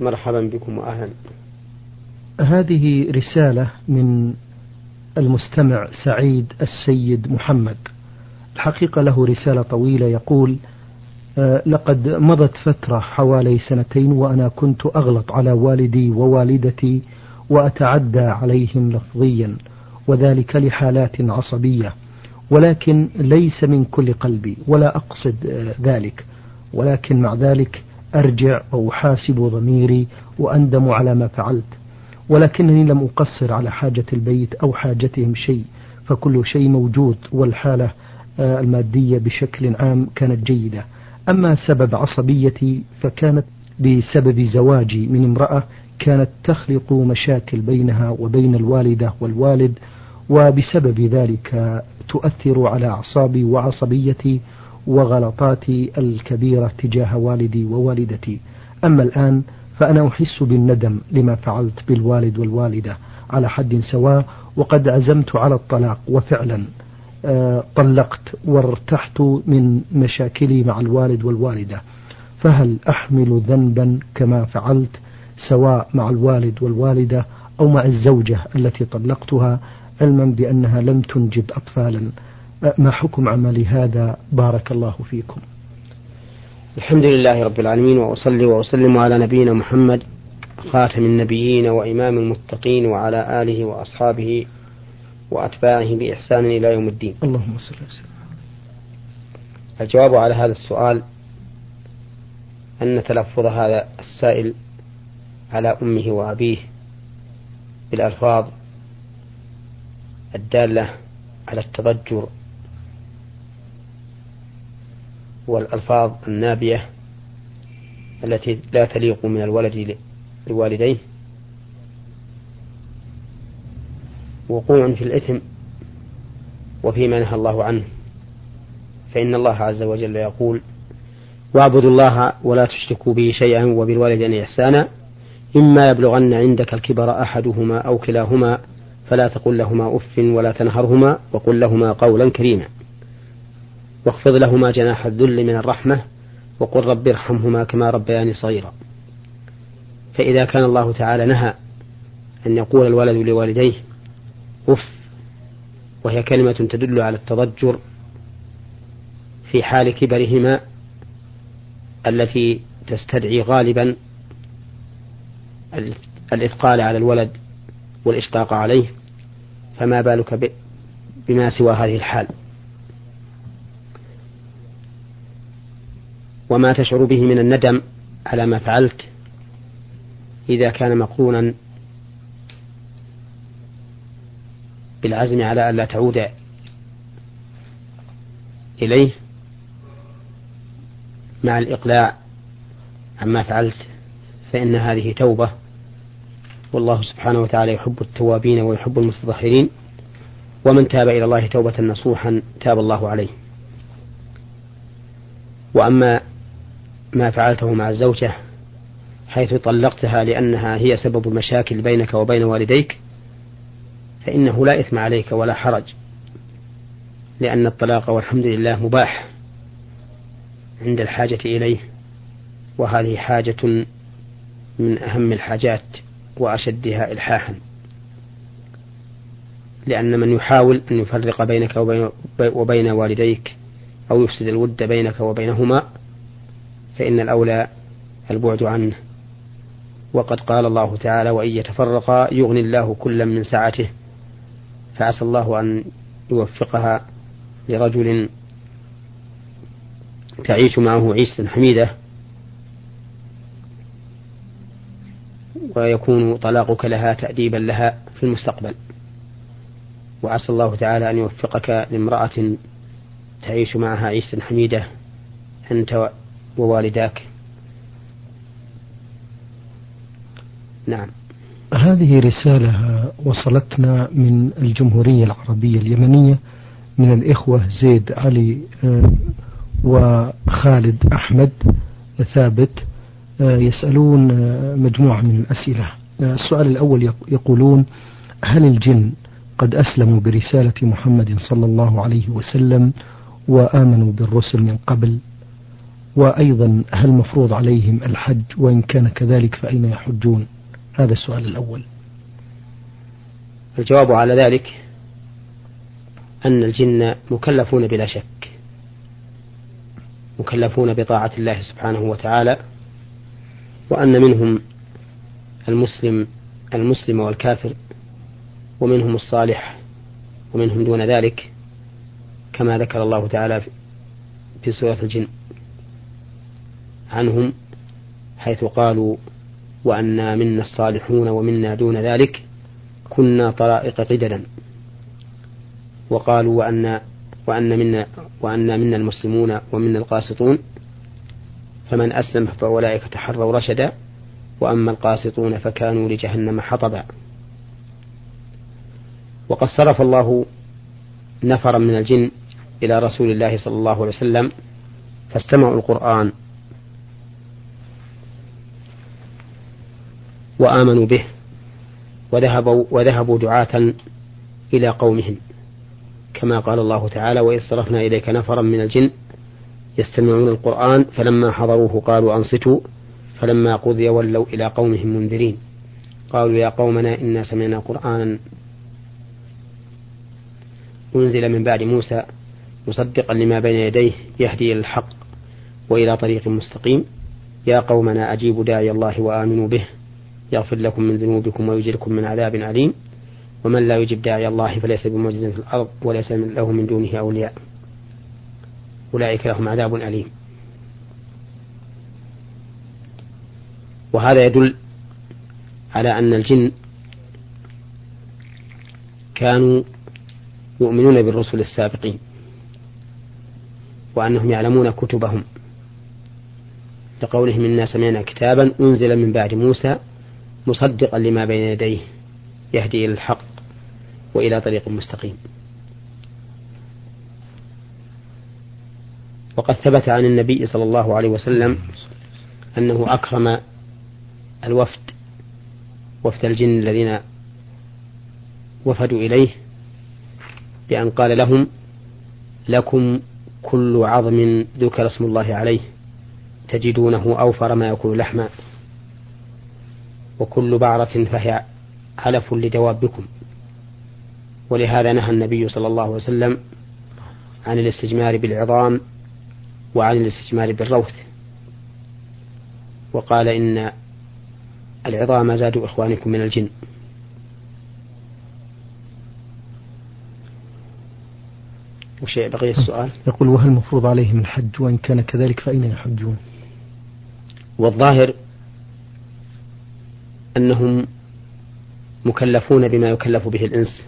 مرحبا بكم وأهلا. هذه رسالة من المستمع سعيد السيد محمد. الحقيقة له رسالة طويلة يقول آه، لقد مضت فترة حوالي سنتين وأنا كنت أغلط على والدي ووالدتي وأتعدى عليهم لفظيا وذلك لحالات عصبية. ولكن ليس من كل قلبي ولا أقصد آه، ذلك. ولكن مع ذلك أرجع وأحاسب ضميري وأندم على ما فعلت ولكنني لم أقصر على حاجة البيت أو حاجتهم شيء فكل شيء موجود والحالة آه، المادية بشكل عام كانت جيدة. أما سبب عصبيتي فكانت بسبب زواجي من امرأة كانت تخلق مشاكل بينها وبين الوالدة والوالد وبسبب ذلك تؤثر على أعصابي وعصبيتي وغلطاتي الكبيرة تجاه والدي ووالدتي. أما الآن فأنا أحس بالندم لما فعلت بالوالد والوالدة على حد سواء وقد عزمت على الطلاق وفعلا آه، طلقت وارتحت من مشاكلي مع الوالد والوالدة. فهل أحمل ذنبا كما فعلت سواء مع الوالد والوالدة أو مع الزوجة التي طلقتها؟ علما بأنها لم تنجب أطفالا. ما حكم عملي هذا بارك الله فيكم؟ الحمد لله رب العالمين وأصلي وأسلم على نبينا محمد خاتم النبيين وإمام المتقين وعلى آله وأصحابه وأتباعه بإحسان إلى يوم الدين. اللهم صل وسلم. الجواب على هذا السؤال أن تلفظ هذا السائل على أمه وأبيه بالألفاظ الدالة على التضجر والألفاظ النابية التي لا تليق من الولد لوالديه وقوع في الإثم وفيما نهى الله عنه. فإن الله عز وجل يقول واعبدوا الله ولا تشركوا به شيئا وبالوالدين إحسانا. إما يبلغن عندك الكبر أحدهما أو كلاهما فلا تقل لهما أف ولا تنهرهما وقل لهما قولا كريما. واخفض لهما جناح الذل من الرحمة وقل رب ارحمهما كما ربياني صغيرا. فإذا كان الله تعالى نهى أن يقول الولد لوالديه أف! وهي كلمة تدل على التضجر في حال كبرهما التي تستدعي غالبا الإثقال على الولد والإشفاق عليه. فما بالك بما سوى هذه الحال؟ وما تشعر به من الندم على ما فعلت إذا كان مقرونا بالعزم على ألا تعود إليه مع الإقلاع عما فعلت فإن هذه توبة والله سبحانه وتعالى يحب التوابين ويحب المتطهرين ومن تاب إلى الله توبة نصوحا تاب الله عليه. وأما ما فعلته مع الزوجة حيث طلقتها لأنها هي سبب مشاكل بينك وبين والديك فإنه لا إثم عليك ولا حرج لأن الطلاق والحمد لله مباح عند الحاجة إليه وهذه حاجة من أهم الحاجات وأشدها إلحاحا لأن من يحاول أن يفرق بينك وبين والديك أو يفسد الود بينك وبينهما فإن الأولى البعد عنه. وقد قال الله تعالى وإن يتفرقا يغني الله كلا من سعته. فعسى الله أن يوفقها لرجل تعيش معه عيشة حميدة. ويكون طلاقك لها تأديبا لها في المستقبل. وعسى الله تعالى أن يوفقك لامرأة تعيش معها عيشة حميدة. أنت ووالداك. نعم. هذه رسالة وصلتنا من الجمهورية العربية اليمنية من الإخوة زيد علي آه، وخالد أحمد ثابت آه، يسألون آه، مجموعة من الأسئلة. السؤال الأول يقولون هل الجن قد أسلموا برسالة محمد صلى الله عليه وسلم وآمنوا بالرسل من قبل؟ وأيضا هل مفروض عليهم الحج وإن كان كذلك فأين يحجون؟ هذا السؤال الأول. الجواب على ذلك أن الجن مكلفون بلا شك مكلفون بطاعة الله سبحانه وتعالى وأن منهم المسلم المسلم والكافر ومنهم الصالح ومنهم دون ذلك كما ذكر الله تعالى في سورة الجن. عنهم حيث قالوا وأنا منا الصالحون ومنا دون ذلك كنا طرائق قددا. وقالوا وأن وأن منا وأن منا المسلمون ومنا القاسطون فمن أسلم فأولئك تحروا رشدا وأما القاسطون فكانوا لجهنم حطبا. وقد صرف الله نفرا من الجن إلى رسول الله صلى الله عليه وسلم فاستمعوا القرآن وآمنوا به وذهبوا وذهبوا دعاة إلى قومهم. كما قال الله تعالى وإذ صرفنا إليك نفرا من الجن يستمعون القرآن فلما حضروه قالوا أنصتوا. فلما قضي ولوا إلى قومهم منذرين. قالوا يا قومنا إنا سمعنا قرآنا أنزل من بعد موسى مصدقا لما بين يديه يهدي إلى الحق وإلى طريق مستقيم. يا قومنا أجيبوا داعي الله وآمنوا به يغفر لكم من ذنوبكم ويجركم من عذاب أليم. ومن لا يجب داعي الله فليس بمعجز في الأرض وليس له من دونه أولياء. أولئك لهم عذاب أليم. وهذا يدل على أن الجن كانوا يؤمنون بالرسل السابقين وأنهم يعلمون كتبهم. لقولهم إنا سمعنا كتابا أنزل من بعد موسى مصدقا لما بين يديه يهدي إلى الحق وإلى طريق مستقيم. وقد ثبت عن النبي صلى الله عليه وسلم أنه أكرم الوفد وفد الجن الذين وفدوا إليه بأن قال لهم لكم كل عظم ذكر اسم الله عليه تجدونه أوفر ما يكون لحما. وكل بعرة فهي علف لدوابكم ولهذا نهى النبي صلى الله عليه وسلم عن الاستجمار بالعظام وعن الاستجمار بالروث. وقال إن العظام زاد إخوانكم من الجن. وشيء بقي السؤال؟ يقول وهل المفروض عليهم الحج؟ وإن كان كذلك فأين يحجون؟ والظاهر أنهم مكلفون بما يكلف به الإنس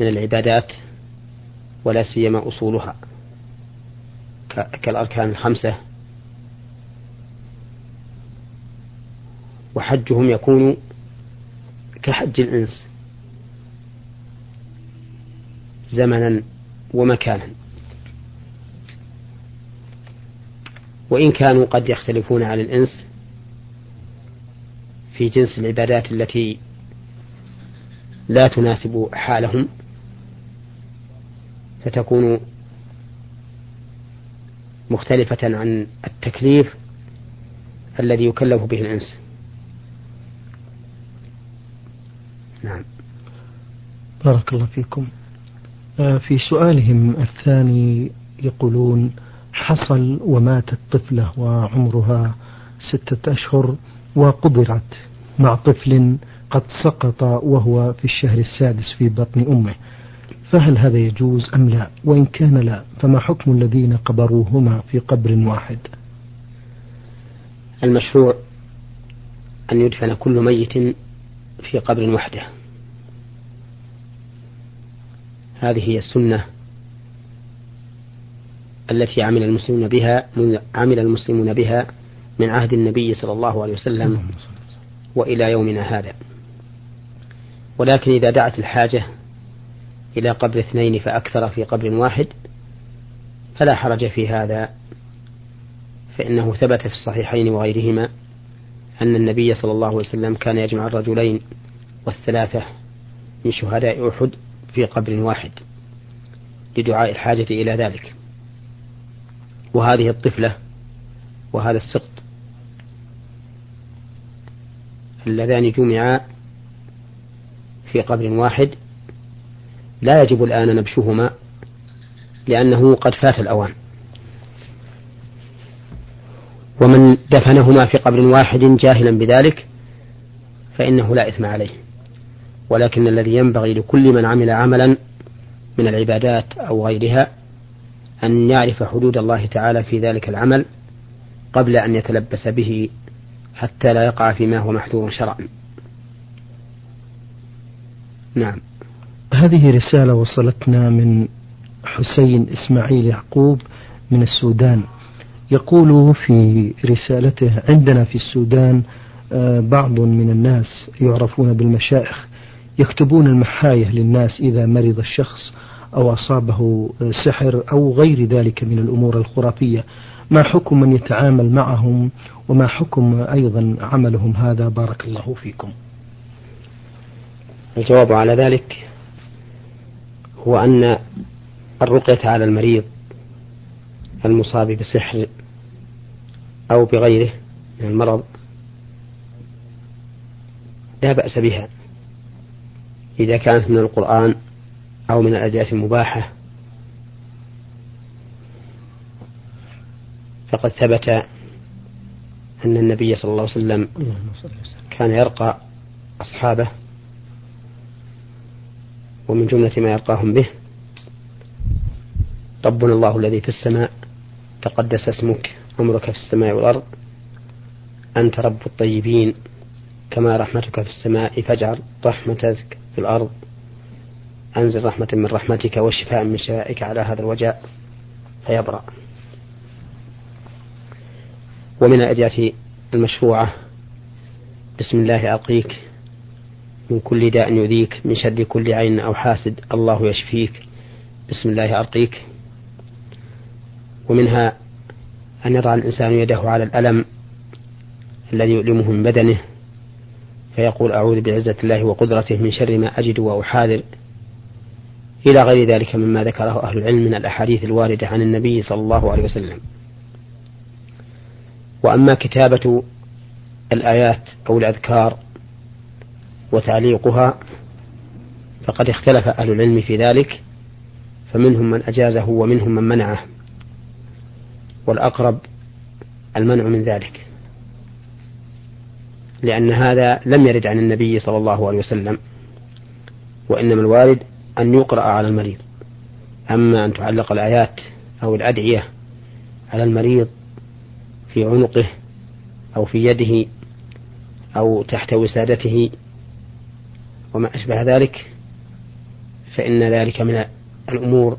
من العبادات ولا سيما أصولها كالأركان الخمسة. وحجهم يكون كحج الإنس زمنا ومكانا. وإن كانوا قد يختلفون عن الإنس في جنس العبادات التي لا تناسب حالهم فتكون مختلفة عن التكليف الذي يكلف به الإنس. نعم. بارك الله فيكم. آه، في سؤالهم الثاني يقولون حصل وماتت طفلة وعمرها ستة أشهر وقبرت مع طفل قد سقط وهو في الشهر السادس في بطن أمه. فهل هذا يجوز أم لا؟ وإن كان لا فما حكم الذين قبروهما في قبر واحد؟ المشروع أن يدفن كل ميت في قبر وحده. هذه هي السنة التي عمل المسلمون بها عمل المسلمون بها من عهد النبي صلى الله عليه وسلم وإلى يومنا هذا. ولكن إذا دعت الحاجة إلى قبر اثنين فأكثر في قبر واحد فلا حرج في هذا فإنه ثبت في الصحيحين وغيرهما أن النبي صلى الله عليه وسلم كان يجمع الرجلين والثلاثة من شهداء أحد في قبر واحد لدعاء الحاجة إلى ذلك. وهذه الطفلة وهذا السقط اللذان جمعا في قبر واحد لا يجب الآن نبشهما لأنه قد فات الأوان. ومن دفنهما في قبر واحد جاهلا بذلك فإنه لا إثم عليه. ولكن الذي ينبغي لكل من عمل عملا من العبادات أو غيرها أن يعرف حدود الله تعالى في ذلك العمل قبل أن يتلبس به حتى لا يقع فيما هو محذور شرعا. نعم. هذه رسالة وصلتنا من حسين إسماعيل يعقوب من السودان. يقول في رسالته عندنا في السودان آه، بعض من الناس يعرفون بالمشائخ يكتبون المحاية للناس إذا مرض الشخص أو أصابه آه، سحر أو غير ذلك من الأمور الخرافية. ما حكم من يتعامل معهم وما حكم أيضا عملهم هذا؟ بارك الله فيكم. الجواب على ذلك هو أن الرقية على المريض المصاب بسحر أو بغيره من المرض لا بأس بها. إذا كانت من القرآن أو من الأدعية المباحة. فقد ثبت أن النبي صلى الله عليه وسلم كان يرقى أصحابه ومن جملة ما يرقاهم به ربنا الله الذي في السماء تقدس اسمك أمرك في السماء والأرض أنت رب الطيبين كما رحمتك في السماء فاجعل رحمتك في الأرض. أنزل رحمة من رحمتك وشفاء من شفائك على هذا الوجاء فيبرأ. ومن الأدعية المشروعة بسم الله أرقيك من كل داء يؤذيك من شر كل عين أو حاسد الله يشفيك. بسم الله أرقيك ومنها أن يضع الإنسان يده على الألم الذي يؤلمه من بدنه فيقول أعوذ بعزة الله وقدرته من شر ما أجد وأحاذر. إلى غير ذلك مما ذكره أهل العلم من الأحاديث الواردة عن النبي صلى الله عليه وسلم. وأما كتابة الآيات أو الأذكار وتعليقها فقد اختلف أهل العلم في ذلك فمنهم من أجازه ومنهم من منعه والأقرب المنع من ذلك. لأن هذا لم يرد عن النبي صلى الله عليه وسلم وإنما الوارد أن يقرأ على المريض. أما أن تعلق الآيات أو الأدعية على المريض في عنقه أو في يده أو تحت وسادته وما أشبه ذلك فإن ذلك من الأمور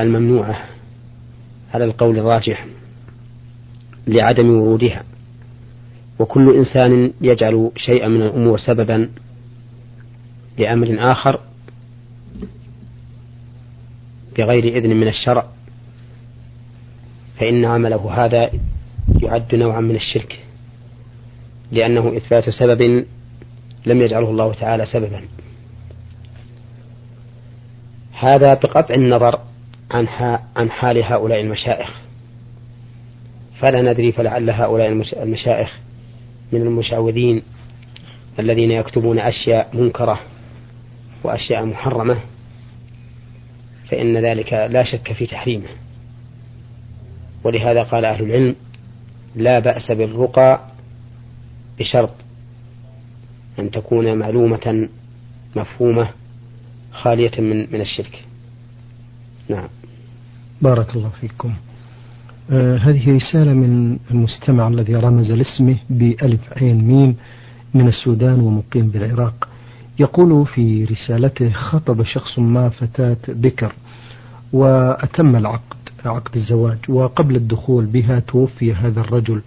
الممنوعة على القول الراجح لعدم ورودها. وكل إنسان يجعل شيئا من الأمور سببا لأمر آخر بغير إذن من الشرع فإن عمله هذا يعد نوعا من الشرك لأنه إثبات سبب لم يجعله الله تعالى سببا. هذا بقطع النظر عن عن حال هؤلاء المشائخ. فلا ندري فلعل هؤلاء المشائخ من المشعوذين الذين يكتبون أشياء منكرة وأشياء محرمة فإن ذلك لا شك في تحريمه ولهذا قال أهل العلم لا بأس بالرقى بشرط أن تكون معلومة مفهومة خالية من من الشرك. نعم. بارك الله فيكم. آه هذه رسالة من المستمع الذي رمز لاسمه بألف عين ميم من السودان ومقيم بالعراق. يقول في رسالته خطب شخص ما فتاة بكر وأتم العقد عقد الزواج وقبل الدخول بها توفي هذا الرجل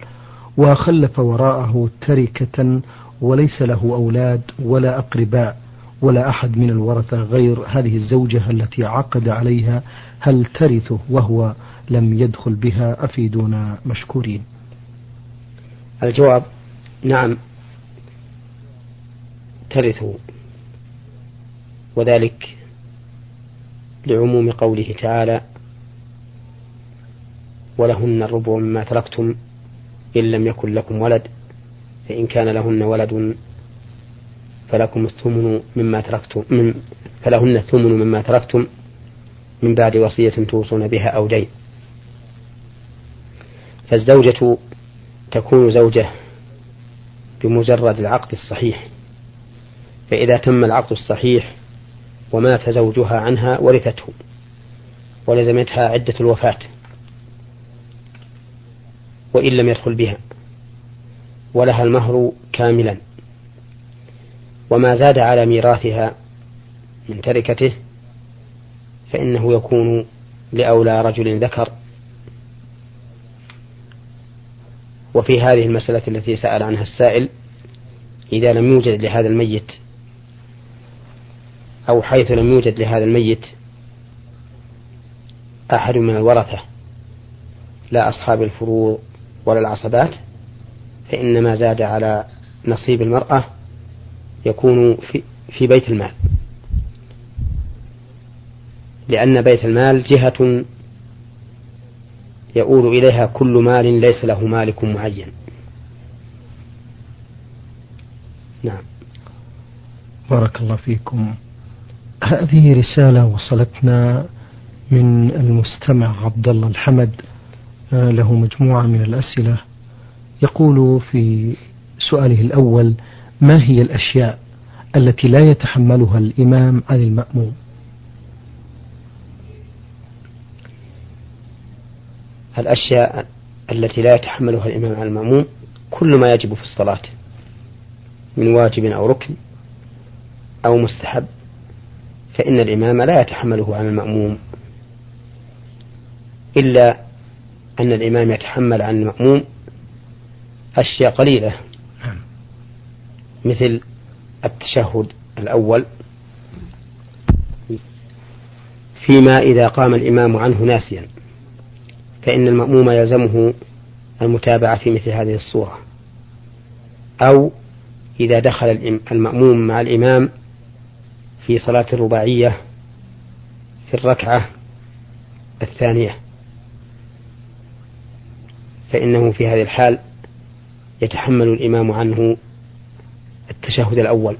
وخلف وراءه تركة وليس له أولاد ولا أقرباء ولا أحد من الورثة غير هذه الزوجة التي عقد عليها هل ترثه وهو لم يدخل بها أفيدونا مشكورين. الجواب نعم ترثه. وذلك لعموم قوله تعالى ولهن الربع مما تركتم إن لم يكن لكم ولد فإن كان لهن ولد فلكم الثمن مما تركتم من فلهن الثمن مما تركتم من بعد وصية توصون بها أو دين. فالزوجة تكون زوجة بمجرد العقد الصحيح فإذا تم العقد الصحيح ومات زوجها عنها ورثته ولزمتها عدة الوفاة وإن لم يدخل بها ولها المهر كاملا. وما زاد على ميراثها من تركته فإنه يكون لأولى رجل ذكر. وفي هذه المسألة التي سأل عنها السائل إذا لم يوجد لهذا الميت أو حيث لم يوجد لهذا الميت أحد من الورثة لا أصحاب الفروض ولا العصبات فإن ما زاد على نصيب المرأة يكون في, في بيت المال. لأن بيت المال جهة يؤول إليها كل مال ليس له مالك معين. نعم. بارك الله فيكم. هذه رسالة وصلتنا من المستمع عبد الله الحمد. آه، له مجموعة من الأسئلة. يقول في سؤاله الأول ما هي الأشياء التي لا يتحملها الإمام عن المأموم؟ الأشياء التي لا يتحملها الإمام على المأموم كل ما يجب في الصلاة من واجب أو ركن أو مستحب. فإن الإمام لا يتحمله عن المأموم إلا أن الإمام يتحمل عن المأموم أشياء قليلة نعم. مثل التشهد الأول فيما إذا قام الإمام عنه ناسيا فإن المأموم يلزمه المتابعة في مثل هذه الصورة أو إذا دخل المأموم مع الإمام في صلاة الرباعية في الركعة الثانية. فإنه في هذه الحال يتحمل الإمام عنه التشهد الأول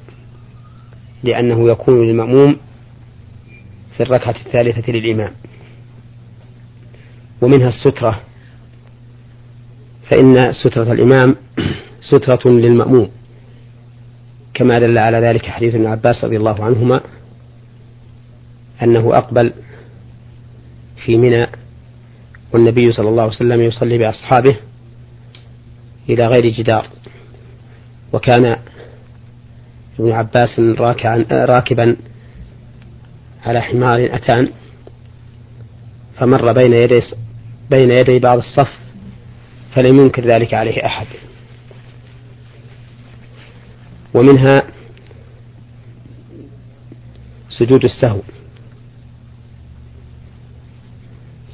لأنه يكون للمأموم في الركعة الثالثة للإمام. ومنها السترة فإن سترة الإمام سترة للمأموم. كما دل على ذلك حديث ابن عباس رضي الله عنهما أنه أقبل في منى والنبي صلى الله عليه وسلم يصلي بأصحابه إلى غير جدار. وكان ابن عباس راكعا راكبا على حمار أتان فمر بين يدي بين يدي بعض الصف فلم ينكر ذلك عليه أحد. ومنها سجود السهو.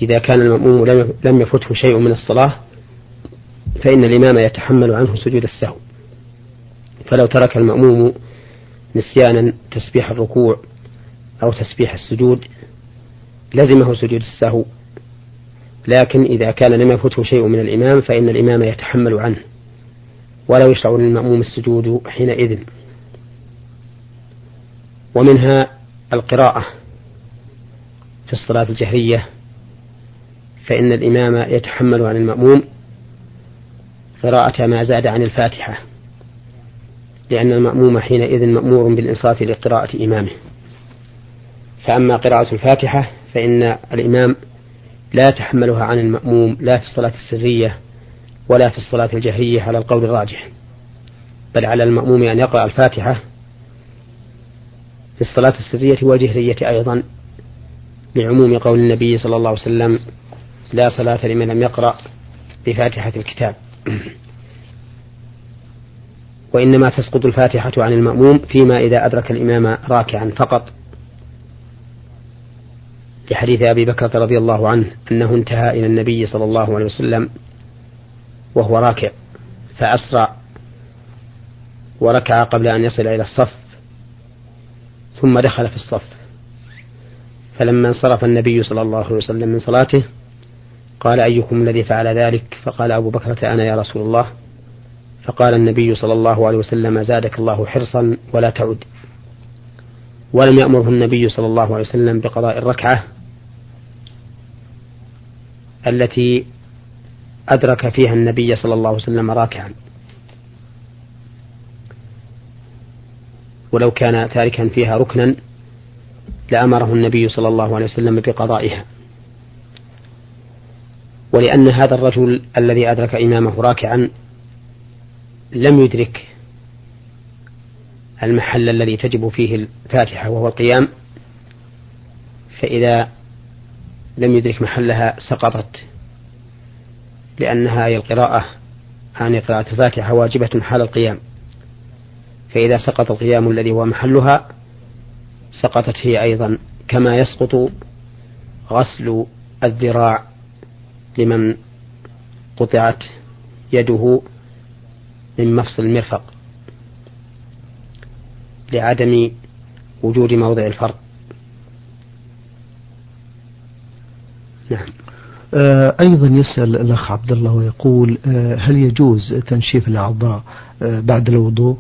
إذا كان المأموم لم يفته شيء من الصلاة فإن الإمام يتحمل عنه سجود السهو. فلو ترك المأموم نسيانا تسبيح الركوع أو تسبيح السجود لزمه سجود السهو. لكن إذا كان لم يفته شيء من الإمام فإن الإمام يتحمل عنه. ولا يشرع للمأموم السجود حينئذ. ومنها القراءة في الصلاة الجهرية فإن الإمام يتحمل عن المأموم قراءة ما زاد عن الفاتحة لأن المأموم حينئذ مأمور بالإنصات لقراءة إمامه. فأما قراءة الفاتحة فإن الإمام لا يتحملها عن المأموم لا في الصلاة السرية ولا في الصلاة الجهرية على القول الراجح. بل على المأموم أن يقرأ الفاتحة في الصلاة السرية والجهرية أيضا لعموم قول النبي صلى الله عليه وسلم لا صلاة لمن لم يقرأ بفاتحة الكتاب. وإنما تسقط الفاتحة عن المأموم فيما إذا أدرك الإمام راكعا فقط. لحديث أبي بكر رضي الله عنه أنه انتهى إلى النبي صلى الله عليه وسلم وهو راكع فأسرع وركع قبل أن يصل إلى الصف ثم دخل في الصف. فلما انصرف النبي صلى الله عليه وسلم من صلاته قال أيكم الذي فعل ذلك؟ فقال أبو بكرة أنا يا رسول الله. فقال النبي صلى الله عليه وسلم زادك الله حرصا ولا تعد. ولم يأمره النبي صلى الله عليه وسلم بقضاء الركعة التي أدرك فيها النبي صلى الله عليه وسلم راكعا. ولو كان تاركا فيها ركنا لأمره النبي صلى الله عليه وسلم بقضائها. ولأن هذا الرجل الذي أدرك إمامه راكعا لم يدرك المحل الذي تجب فيه الفاتحة وهو القيام فإذا لم يدرك محلها سقطت. لأنها هي القراءة عن قراءة الفاتحة واجبة حال القيام. فإذا سقط القيام الذي هو محلها سقطت هي أيضا كما يسقط غسل الذراع لمن قطعت يده من مفصل المرفق لعدم وجود موضع الفرق. نعم. أيضا يسأل الأخ عبد الله ويقول آه، هل يجوز تنشيف الأعضاء آه، بعد الوضوء؟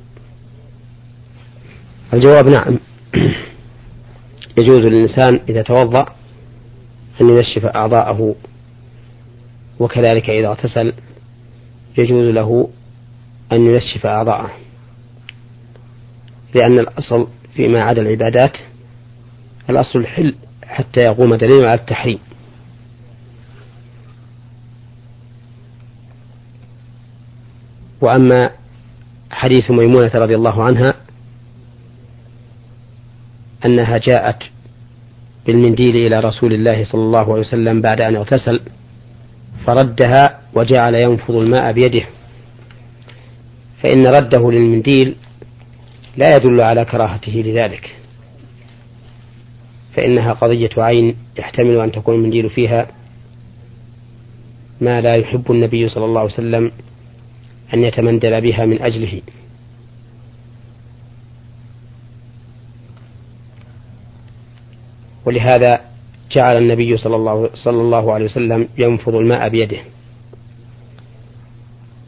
الجواب نعم يجوز للإنسان إذا توضأ أن ينشف أعضاءه وكذلك إذا اغتسل يجوز له أن ينشف أعضاءه لأن الأصل فيما عدا العبادات الأصل الحل حتى يقوم دليل على التحريم وأما حديث ميمونة رضي الله عنها أنها جاءت بالمنديل إلى رسول الله صلى الله عليه وسلم بعد أن اغتسل فردها وجعل ينفض الماء بيده. فإن رده للمنديل لا يدل على كراهته لذلك. فإنها قضية عين يحتمل أن تكون المنديل فيها ما لا يحب النبي صلى الله عليه وسلم أن يتمندل بها من أجله. ولهذا جعل النبي صلى الله, صلى الله عليه وسلم ينفض الماء بيده.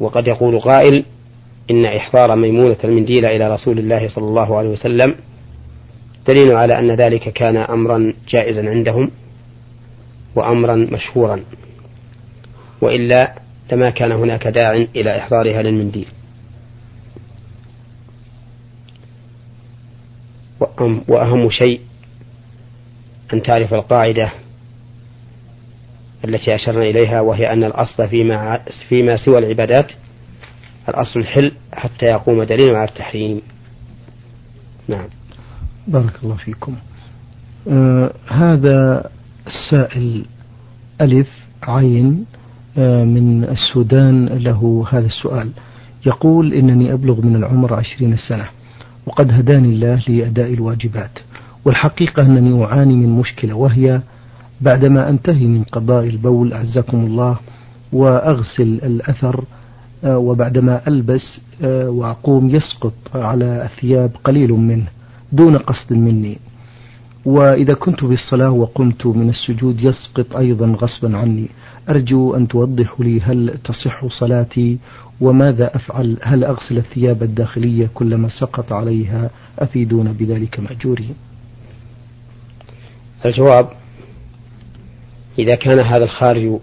وقد يقول قائل إن إحضار ميمونة المنديل إلى رسول الله صلى الله عليه وسلم دليل على أن ذلك كان أمرا جائزا عندهم وأمرا مشهورا. وإلا لما كان هناك داع إلى إحضارها للمنديل. وأهم شيء أن تعرف القاعدة التي أشرنا إليها وهي أن الأصل فيما, فيما سوى العبادات الأصل الحل حتى يقوم دليل على التحريم. نعم. بارك الله فيكم. آه هذا السائل ألف عين من السودان له هذا السؤال. يقول إنني أبلغ من العمر عشرين سنة وقد هداني الله لأداء الواجبات والحقيقة أنني أعاني من مشكلة وهي بعدما أنتهي من قضاء البول أعزكم الله وأغسل الأثر آه، وبعدما ألبس آه، وأقوم يسقط على الثياب قليل منه دون قصد مني. وإذا كنت في الصلاة وقمت من السجود يسقط أيضا غصبا عني. أرجو أن توضحوا لي هل تصح صلاتي وماذا أفعل؟ هل أغسل الثياب الداخلية كلما سقط عليها؟ أفيدون بذلك مأجورين الجواب إذا كان هذا الخارج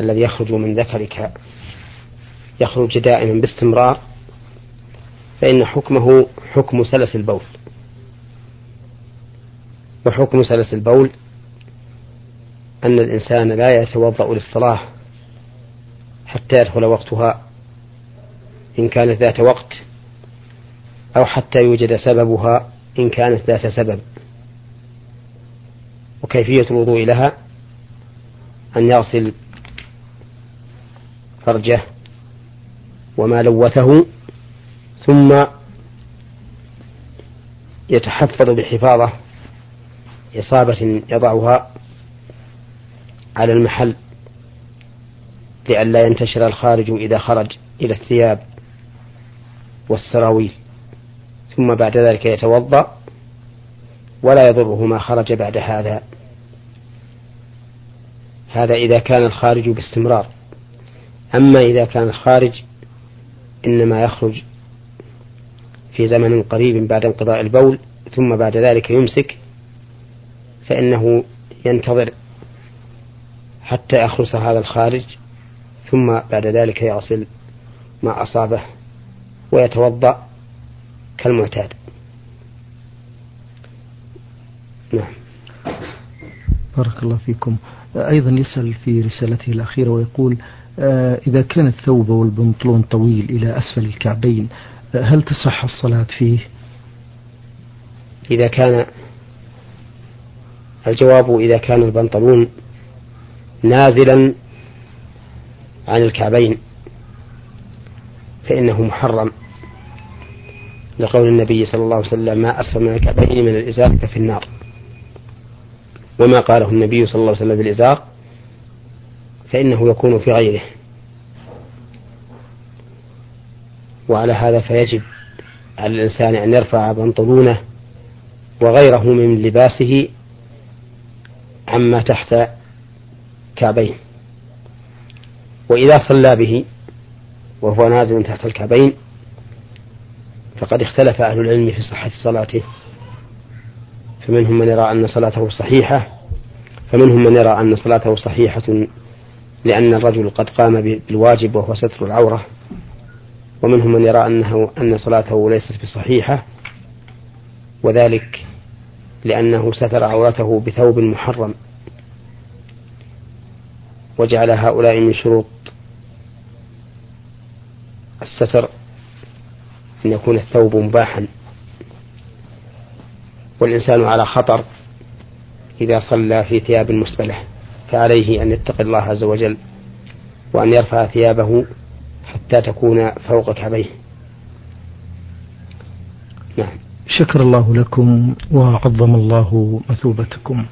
الذي يخرج من ذكرك يخرج دائما باستمرار فإن حكمه حكم سلس البول. وحكم سلس البول أن الإنسان لا يتوضأ للصلاة حتى يدخل وقتها إن كانت ذات وقت أو حتى يوجد سببها إن كانت ذات سبب. وكيفية الوضوء لها؟ أن يغسل فرجه وما لوثه ثم يتحفظ بحفاظة إصابة يضعها على المحل لئلا ينتشر الخارج إذا خرج إلى الثياب والسراويل ثم بعد ذلك يتوضأ ولا يضره ما خرج بعد هذا. هذا إذا كان الخارج باستمرار. أما إذا كان الخارج إنما يخرج في زمن قريب بعد انقضاء البول ثم بعد ذلك يمسك فإنه ينتظر حتى يخلص هذا الخارج ثم بعد ذلك يغسل ما أصابه ويتوضأ كالمعتاد. نعم. بارك الله فيكم. أيضا يسأل في رسالته الأخيرة ويقول آه، إذا كان الثوب والبنطلون طويل إلى أسفل الكعبين آه، هل تصح الصلاة فيه؟ إذا كان الجواب إذا كان البنطلون نازلا عن الكعبين فإنه محرم. لقول النبي صلى الله عليه وسلم ما أسفل من الكعبين من الإزار ففي النار. وما قاله النبي صلى الله عليه وسلم بالإزار فإنه يكون في غيره. وعلى هذا فيجب على الإنسان أن يرفع بنطلونه وغيره من لباسه عما تحت كعبين. وإذا صلى به وهو نازل تحت الكعبين فقد اختلف أهل العلم في صحة صلاته. فمنهم من يرى أن صلاته صحيحة فمنهم من يرى أن صلاته صحيحة لأن الرجل قد قام بالواجب وهو ستر العورة. ومنهم من يرى أنه أن صلاته ليست بصحيحة وذلك لأنه ستر عورته بثوب محرم وجعل هؤلاء من شروط الستر أن يكون الثوب مباحا والإنسان على خطر إذا صلى في ثياب مسبلة فعليه أن يتقي الله عز وجل وأن يرفع ثيابه حتى تكون فوق كعبيه. نعم. شكر الله لكم وعظم الله مثوبتكم.